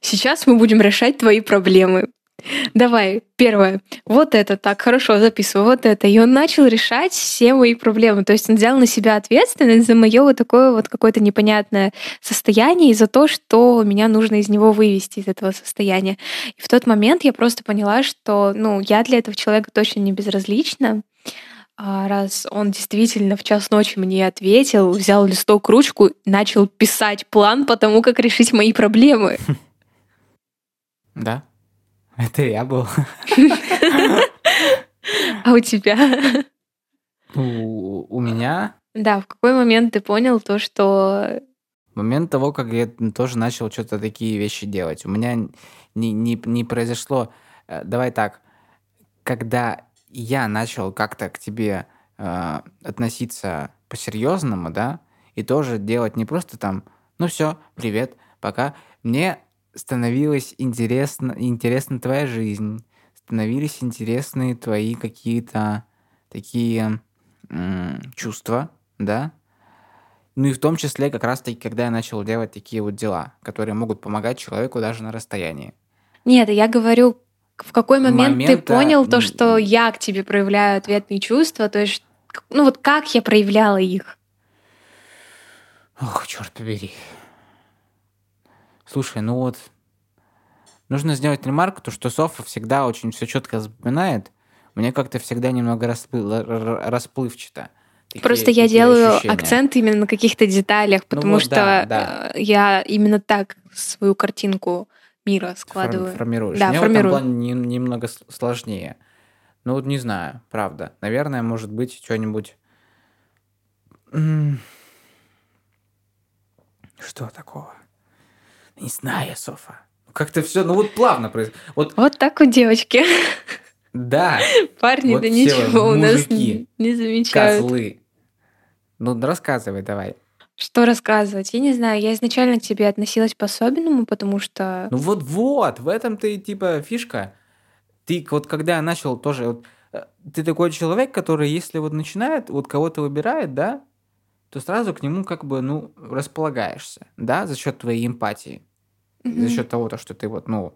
сейчас мы будем решать твои проблемы. Давай, первое. Вот это так, хорошо, записывай, вот это. И он начал решать все мои проблемы. То есть он взял на себя ответственность за мое вот такое вот какое-то непонятное состояние и за то, что меня нужно из него вывести, из этого состояния. И в тот момент я просто поняла, что ну, я для этого человека точно не безразлична. А раз он действительно в час ночи мне ответил, взял листок, ручку, начал писать план по тому, как решить мои проблемы. Да. Это я был. А у тебя? У, у меня Да, в какой момент ты понял то, что... момент того, как я тоже начал что-то такие вещи делать. У меня не, не, не произошло... э, Давай так. Когда я начал как-то к тебе э, относиться по-серьезному, да, и тоже делать не просто там, ну все, привет, пока. Мне становилась интересна, интересна твоя жизнь, становились интересны твои какие-то такие м, чувства, да, ну и в том числе как раз-таки, когда я начал делать такие вот дела, которые могут помогать человеку даже на расстоянии. Нет, я говорю, в какой момент ты Момента, понял то, что я к тебе проявляю ответные чувства, то есть, ну вот как я проявляла их? Ох, черт побери. Слушай, ну вот, нужно сделать ремарку, то, что Софа всегда очень все четко запоминает. Мне как-то всегда немного расплы- расплывчато. Такие- Просто я делаю ощущения. акцент именно на каких-то деталях, Ну потому вот что да, да. э, я именно так свою картинку мира складываю. формируешь. Да, Мне формирую. в этом плане не- немного сложнее. Ну вот не знаю, правда. Наверное, может быть, что-нибудь... Что такого? Не знаю, Софа. Как-то все, ну вот плавно происходит. Вот, Вот так вот девочки. да, Парни, Вот да ничего у нас не не замечают. козлы. Ну, рассказывай давай. Что рассказывать? Я не знаю, я изначально к тебе относилась по-особенному, потому что... Ну вот-вот, в этом-то и типа фишка. Ты вот когда начал тоже... Вот, э, ты такой человек, который, если вот начинает, вот кого-то выбирает, да, то сразу к нему как бы, ну, располагаешься, да, за счет твоей эмпатии. Мгм. За счет того, то, что ты вот, ну,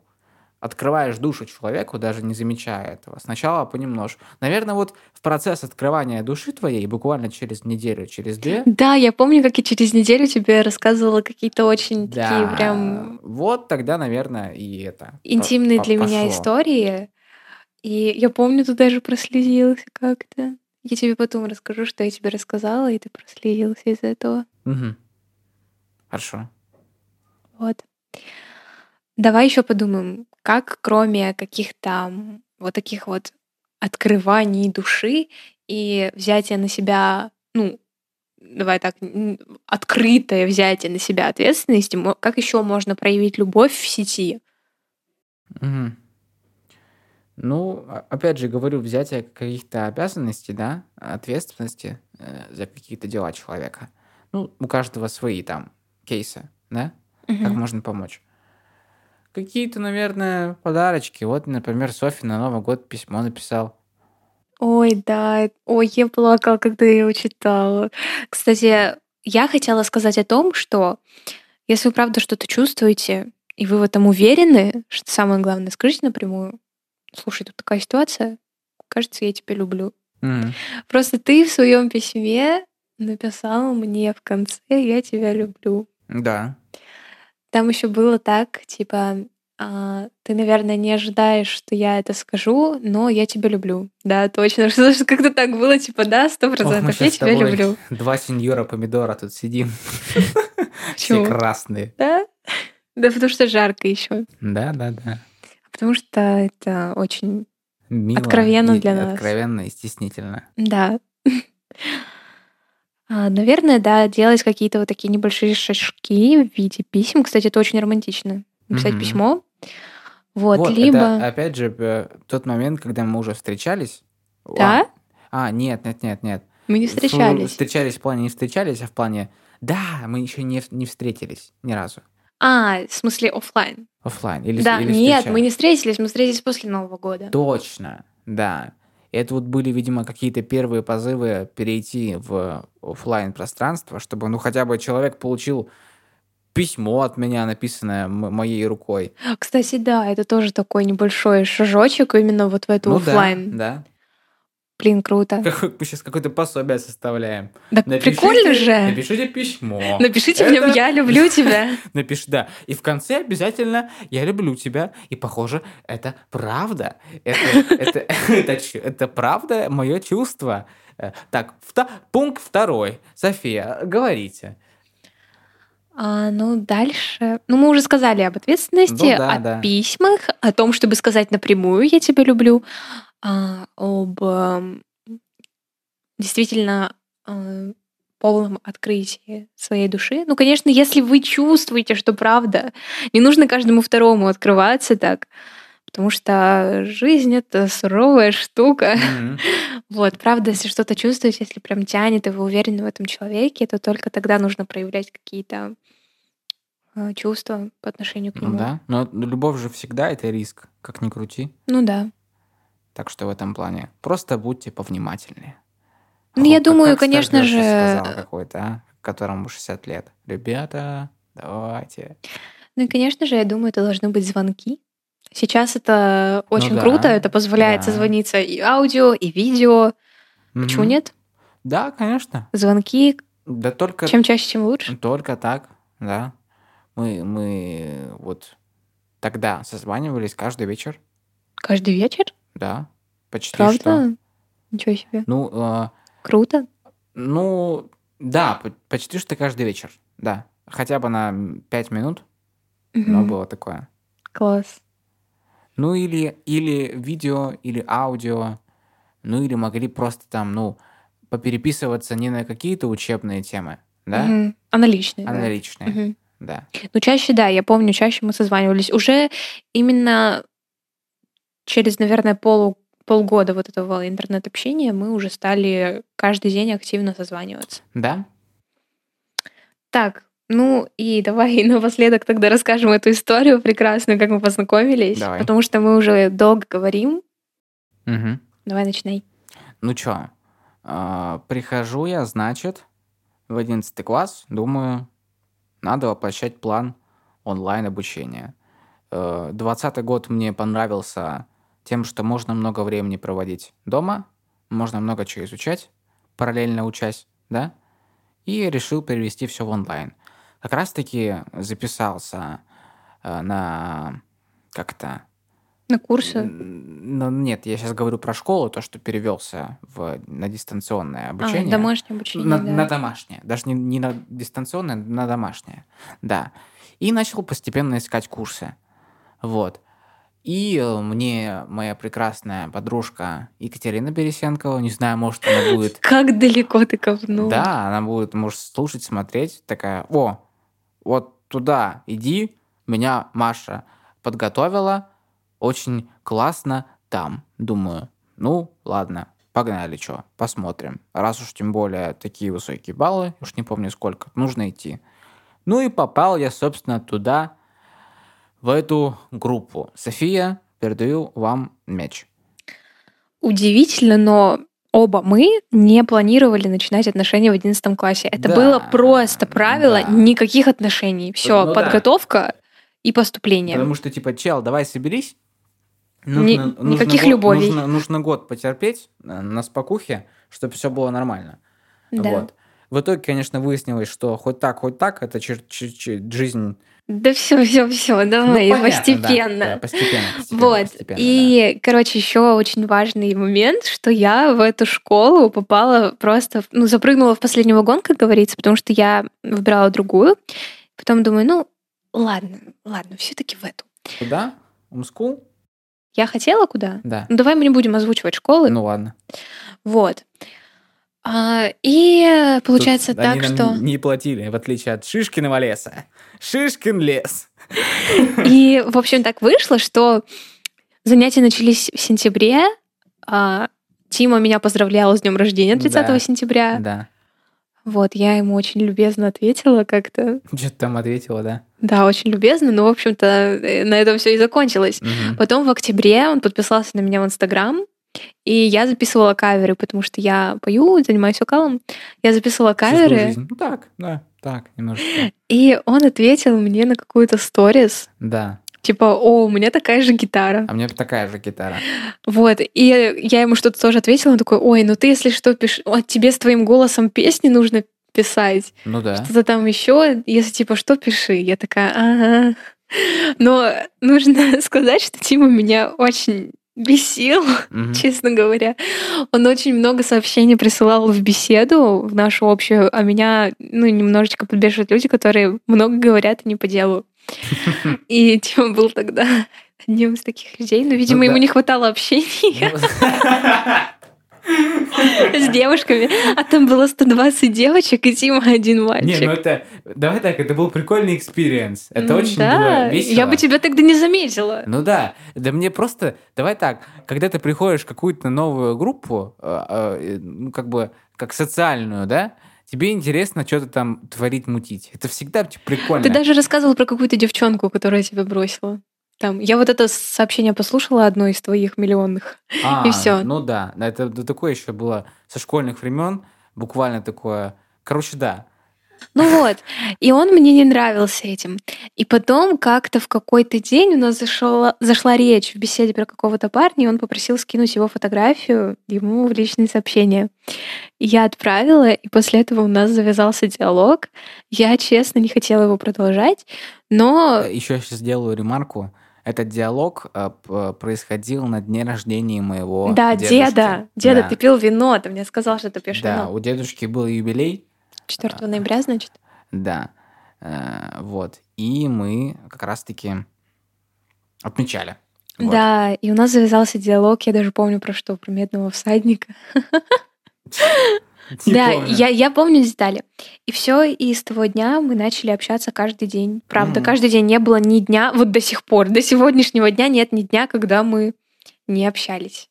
открываешь душу человеку, даже не замечая этого. Сначала понемножку. Наверное, вот в процесс открывания души твоей, буквально через неделю, через две, Да, я помню, как я через неделю тебе рассказывала какие-то очень такие прям вот тогда, наверное, и это. по- интимные для меня истории. И я помню, ты даже прослезился как-то. Я тебе потом расскажу, что я тебе рассказала, и ты прослезился из-за этого. Мгм. Хорошо. Вот. Давай еще подумаем, как кроме каких-то вот таких вот открываний души и взятия на себя, ну, давай так, открытое взятие на себя ответственности, как еще можно проявить любовь в сети? Мгм. Ну, опять же, говорю, взятие каких-то обязанностей, да, ответственности э, за какие-то дела человека. Ну, у каждого свои там кейсы, да, как Мгм. можно помочь. Какие-то, наверное, подарочки. Вот, например, Софи на Новый год письмо написал. Ой, да, ой, я плакала, когда я его читала. Кстати, я хотела сказать о том, что если вы правда что-то чувствуете, и вы в этом уверены, что самое главное, скажите напрямую, слушай, тут такая ситуация, кажется, я тебя люблю. Мгм. Просто ты в своем письме написал мне в конце «я тебя люблю». Да. Там еще было так, типа, а, ты, наверное, не ожидаешь, что я это скажу, но я тебя люблю. Да, точно. Что как-то так было, типа, да, сто процентов, я тебя люблю. два сеньора помидора тут сидим. Все красные. Да? Да, потому что жарко еще. Да, да, да. Потому что это очень Мило откровенно для нас. откровенно и стеснительно. Да. А, Наверное, да, делать какие-то вот такие небольшие шажки в виде писем. Кстати, это очень романтично. Написать Мгм. письмо. Вот, Вот, либо... это опять же э, тот момент, когда мы уже встречались. Да? А, а, нет, нет, нет, нет. Мы не встречались. Встречались в плане не встречались, а в плане да, мы еще не, не встретились ни разу. А, в смысле оффлайн. Оффлайн. Или, Да, или нет, встречались. мы не встретились, мы встретились после Нового года. Точно, да. Это вот были, видимо, какие-то первые позывы перейти в оффлайн пространство, чтобы, ну, хотя бы человек получил письмо от меня, написанное моей рукой. Кстати, да, это тоже такой небольшой шажочек именно вот в эту ну оффлайн. да, Блин, круто. да. Как, мы сейчас какое-то пособие составляем. Да прикольно же. Напишите письмо. Напишите в нем Это- «Я люблю тебя». Напиши, да. И в конце обязательно «Я люблю тебя». И, похоже, это правда. Это, это, это, это правда мое чувство. Э, Так, пункт второй. София, говорите. А, ну, дальше... Ну, мы уже сказали об ответственности, Ну да, о да. письмах, о том, чтобы сказать напрямую «я тебя люблю», а, об эм, действительно э, полном открытии своей души. Ну, конечно, если вы чувствуете, что правда, не нужно каждому второму открываться так, потому что жизнь — это суровая штука. Мгм. Вот, правда, если что-то чувствуете, если прям тянет, и вы уверены в этом человеке, то только тогда нужно проявлять какие-то э, чувства по отношению к Ну нему. да. Но любовь же всегда это риск, как ни крути. Ну да. Так что в этом плане просто будьте повнимательнее. Ну, я О, как- думаю, как конечно же, сказал какой-то, а, которому 60 лет. Ребята, давайте. Ну и, конечно же, я думаю, это должны быть звонки. Сейчас это очень Ну да, круто, это позволяет да. созвониться и аудио, и видео. Почему Мгм. нет? Да, конечно. Звонки, Да только чем чаще, тем лучше. Только так, да. Мы, мы вот тогда созванивались каждый вечер, Каждый вечер? Да, почти что. Правда? Ничего себе. Ну, э, Круто. ну, да, по- почти что каждый вечер, да. Хотя бы на пять минут, но Мгм. было такое. Класс. Ну, или, или видео, или аудио, ну, или могли просто там, ну, попереписываться не на какие-то учебные темы, да, Мгм. Аналичные. а да. на личные, Мгм. да. Ну, чаще, да, я помню, чаще мы созванивались. Уже именно через, наверное, полу, полгода вот этого интернет-общения мы уже стали каждый день активно созваниваться. Да? Так, ну и давай напоследок тогда расскажем эту историю прекрасную, как мы познакомились. Давай. Потому что мы уже долго говорим. Мгм. Давай начинай. Ну чё, а, прихожу я, значит, в 11 класс, думаю, надо воплощать план онлайн-обучения. Э, 20 год мне понравился тем, что можно много времени проводить дома, можно много чего изучать, параллельно учась, да, и решил перевести все в онлайн. Как раз-таки записался э, на как-то На курсы. Н- Ну, нет, я сейчас говорю про школу, то, что перевелся в, на дистанционное А, обучение. домашнее обучение, на, да. на домашнее. Даже не, не на дистанционное, на домашнее. Да. И начал постепенно искать курсы. Вот. И э, мне моя прекрасная подружка Екатерина Бересенкова, не знаю, может, она будет... Как далеко ты копнул. Да, она будет, может, слушать, смотреть, такая, о, вот туда иди, меня Маша подготовила, очень классно там. Думаю, ну, ладно, погнали, что, посмотрим. Раз уж тем более такие высокие баллы, уж не помню сколько, нужно идти. Ну и попал я, собственно, туда, в эту группу. София, передаю вам мяч. Удивительно, но оба мы не планировали начинать отношения в 11 классе. Это Да, было просто правило, да. никаких отношений. Все, Ну да. подготовка и поступление. Потому что, типа, чел, давай соберись. Ни- никаких год, любовей. Нужно, нужно год потерпеть э, на спокухе, чтобы все было нормально. Да. Вот. В итоге, конечно, выяснилось, что хоть так, хоть так, это чер- чер- чер- жизнь... Да все, все, все, Ну, давай, понятно, да, постепенно. да, постепенно, постепенно, Вот. постепенно, И, короче, еще очень важный момент, что я в эту школу попала просто, ну, запрыгнула в последний вагон, как говорится, потому что я выбирала другую. Потом думаю, ну, ладно, ладно, все-таки в эту. да. Куда? Умскул? Я хотела куда? Да. Ну, давай мы не будем озвучивать школы. Ну ладно. Вот. А, и получается Тут так, что... не платили, в отличие от Шишкиного леса. Шишкин лес. И, в общем, так вышло, что занятия начались в сентябре. а, Тима меня поздравляла с днем рождения 30 Да. сентября. Да. Вот, я ему очень любезно ответила как-то. Что ты там ответила, да? Да, очень любезно, но, в общем-то, э, на этом все и закончилось. Мгм. Потом в октябре он подписался на меня в Инстаграм, и я записывала каверы, потому что я пою, занимаюсь вокалом. Я записывала каверы. Ну так, да, так, немножечко. и он ответил мне на какую-то сторис, Да. типа, о, у меня такая же гитара. А у меня такая же гитара. Вот, и я ему что-то тоже ответила, он такой, ой, ну ты, если что, пиши, вот тебе с твоим голосом песни нужно писать, Ну да. что-то там еще, если типа что, пиши. Я такая, ага. Но нужно сказать, что Тима меня очень бесил, Мгм. честно говоря. Он очень много сообщений присылал в беседу, в нашу общую, а меня, ну, немножечко подбешивают люди, которые много говорят и не по делу. И Тима был тогда одним из таких людей, но, видимо, Ну ему да. не хватало общения Ну, с девушками, а там было 120 девочек, и Тима один Не, ну мальчик. это... Давай так, это был прикольный experience. Это Ну очень да, было весело. я бы тебя тогда не заметила. Ну да, да мне просто, давай так, когда ты приходишь в какую-то новую группу, э, э, ну как бы, как социальную, да, тебе интересно что-то там творить, мутить. Это всегда типа, прикольно. Ты даже рассказывал про какую-то девчонку, которая тебя бросила. Там, я вот это сообщение послушала, одно из твоих миллионных. А, и всё. Ну да, это да, такое еще было со школьных времен, буквально такое. Короче, да. Ну вот, и он мне не нравился этим. И потом как-то в какой-то день у нас зашла, зашла речь в беседе про какого-то парня, и он попросил скинуть его фотографию ему в личные сообщения. Я отправила, и после этого у нас завязался диалог. Я, честно, не хотела его продолжать, но... Еще сейчас сделаю ремарку. Этот диалог э, происходил на дне рождения моего да, дедушки. деда, деда, Да. ты пил вино, ты мне сказал, что ты пьешь Да, вино. у дедушки был юбилей, 4 ноября, значит? да, Э, вот, и мы как раз-таки отмечали. Вот. Да, и у нас завязался диалог, я даже помню про что, про медного всадника. Не да, помню. я, я помню детали. И все, и с того дня мы начали общаться каждый день. Правда, Мгм. каждый день не было ни дня, вот до сих пор, до сегодняшнего дня нет ни дня, когда мы не общались.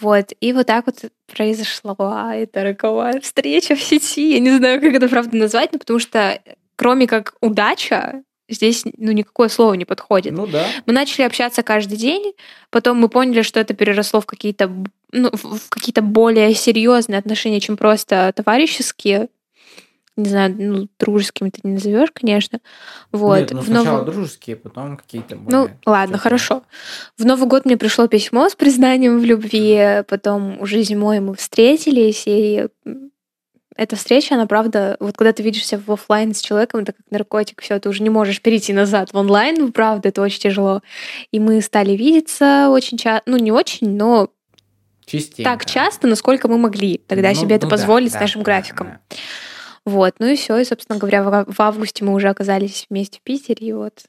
Вот, и вот так вот произошла эта роковая встреча в сети. Я не знаю, как это правда назвать, но потому что кроме как удача, здесь ну, никакое слово не подходит. Ну да. Мы начали общаться каждый день, потом мы поняли, что это переросло в какие-то ну, в какие-то более серьезные отношения, чем просто товарищеские. Не знаю, ну, дружескими ты не назовешь, конечно. Вот. Нет, ну В сначала Новый- дружеские, потом какие-то Ну, более ладно, тёплые. хорошо. В Новый год мне пришло письмо с признанием в любви, потом уже зимой мы встретились, и эта встреча, она правда, вот когда ты видишься в оффлайн с человеком, это как наркотик, все, ты уже не можешь перейти назад в онлайн, ну, правда, это очень тяжело. И мы стали видеться очень часто, ну, не очень, но Частенько. так часто, насколько мы могли тогда Ну, себе это ну да, позволить да, с нашим да, графиком. да. Вот, ну и все, и, собственно говоря, в, августе мы уже оказались вместе в Питере, и вот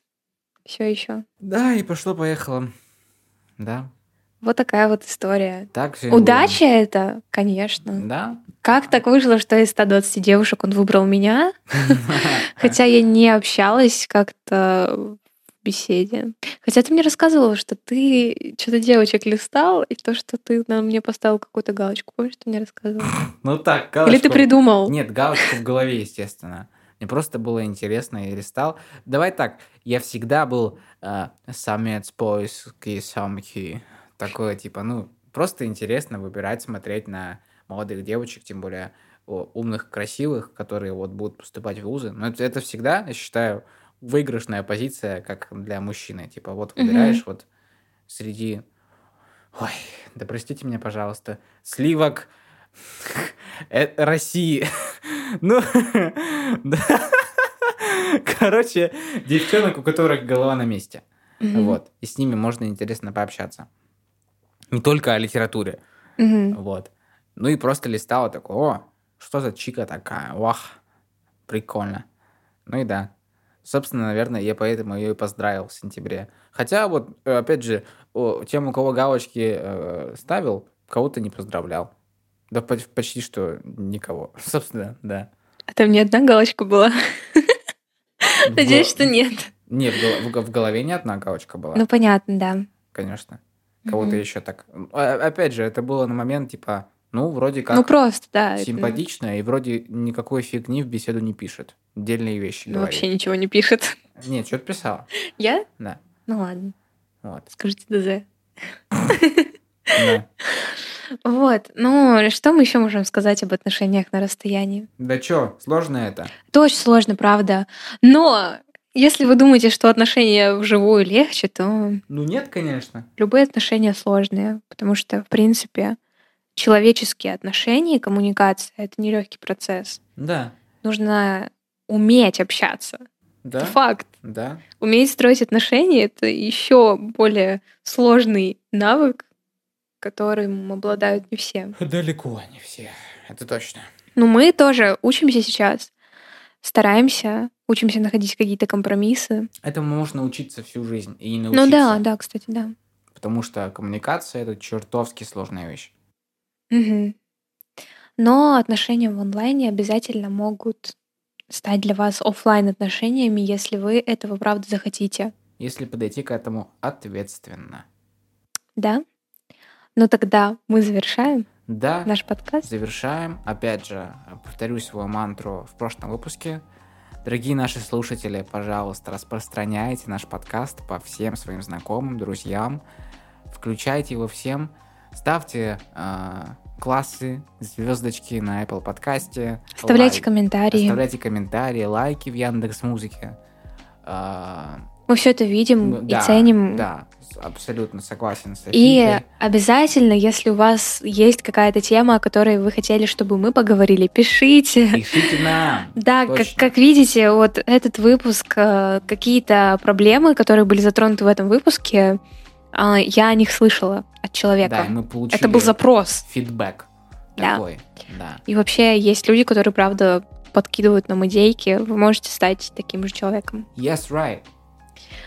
все еще. Да, и пошло-поехало. Да. Вот такая вот история. Так же Удача это, конечно. Да. Как так вышло, что из 120 девушек он выбрал меня? Хотя я не общалась как-то беседе. Хотя ты мне рассказывала, что ты что-то девочек листал, и то, что ты на мне поставил какую-то галочку. Помнишь, ты мне рассказывал? Ну так, Или ты галочку- придумал? Нет, галочку в голове, естественно. Мне просто было интересно и листал. Давай так, я всегда был э, самец, поиски, самки. Такое, типа, ну, просто интересно выбирать, смотреть на молодых девочек, тем более умных, красивых, которые вот будут поступать в вузы. Но это, это всегда, я считаю, выигрышная позиция, как для мужчины. Типа, вот выбираешь вот среди... Ой, да простите меня, пожалуйста. Сливок э, России. Ну. Короче, девчонок, у которых голова на месте. Вот. И с ними можно интересно пообщаться. Не только о литературе. Вот. Ну и просто листала такой, о, что за чика такая, вах, прикольно. Ну и да. Собственно, наверное, я поэтому ее и поздравил в сентябре. Хотя вот, э, опять же, тем, у кого галочки э, ставил, кого-то не поздравлял. Да поч- почти что никого. Собственно, да. А там не одна галочка была? Надеюсь, что нет. Нет, в гол- в го- в голове не одна галочка была, Ну, понятно, да. конечно. Кого-то еще так. А, Опять же, это было на момент, типа, ну, вроде как Ну, просто, да. это, симпатично, и вроде никакой фигни в беседу не пишет. Отдельные вещи ну, говорит. вообще ничего не пишет. Нет, что-то писала. Я? Да. Ну, ладно. Вот. Скажите ДЗ. Вот. Ну, что мы еще можем сказать об отношениях на расстоянии? Да чё, сложно это? Это очень сложно, правда. Но если вы думаете, что отношения вживую легче, то Ну нет, конечно. любые отношения сложные, потому что, в принципе, человеческие отношения и коммуникация — это нелегкий процесс. Да. Нужно уметь общаться. Да. Это факт. Да. Уметь строить отношения — это еще более сложный навык, которым обладают не все. Далеко не все. Это точно. Но мы тоже учимся сейчас, стараемся, учимся находить какие-то компромиссы. Этому можно учиться всю жизнь и не научиться. Ну да, да, кстати, да. Потому что коммуникация это чертовски сложная вещь. Мгм. Но отношения в онлайне обязательно могут стать для вас оффлайн отношениями, если вы этого правда захотите. Если подойти к этому ответственно. Да? Ну тогда мы завершаем Да, наш подкаст. завершаем. Опять же, повторю свою мантру в прошлом выпуске. Дорогие наши слушатели, пожалуйста, распространяйте наш подкаст по всем своим знакомым, друзьям. Включайте его всем. Ставьте э, классы, звездочки на Apple подкасте. Оставляйте лайк- комментарии. Оставляйте комментарии, лайки в Яндекс Музыке. Мы все это видим и ценим. Да, абсолютно согласен с И Софийкой. обязательно, если у вас есть какая-то тема, о которой вы хотели, чтобы мы поговорили, пишите. Пишите нам. Да, как, Точно. как видите, вот этот выпуск, э, какие-то проблемы, которые были затронуты в этом выпуске, я о них слышала от человека. Да, мы получили Это был запрос. фидбэк Да. такой. Да. И вообще есть люди, которые, правда, подкидывают нам идейки. Вы можете стать таким же человеком. Yes, right.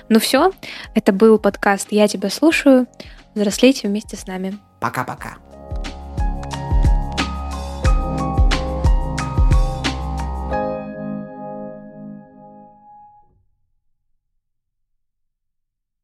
Ну все, это был подкаст «Я тебя слушаю». Взрослейте вместе с нами. Пока-пока.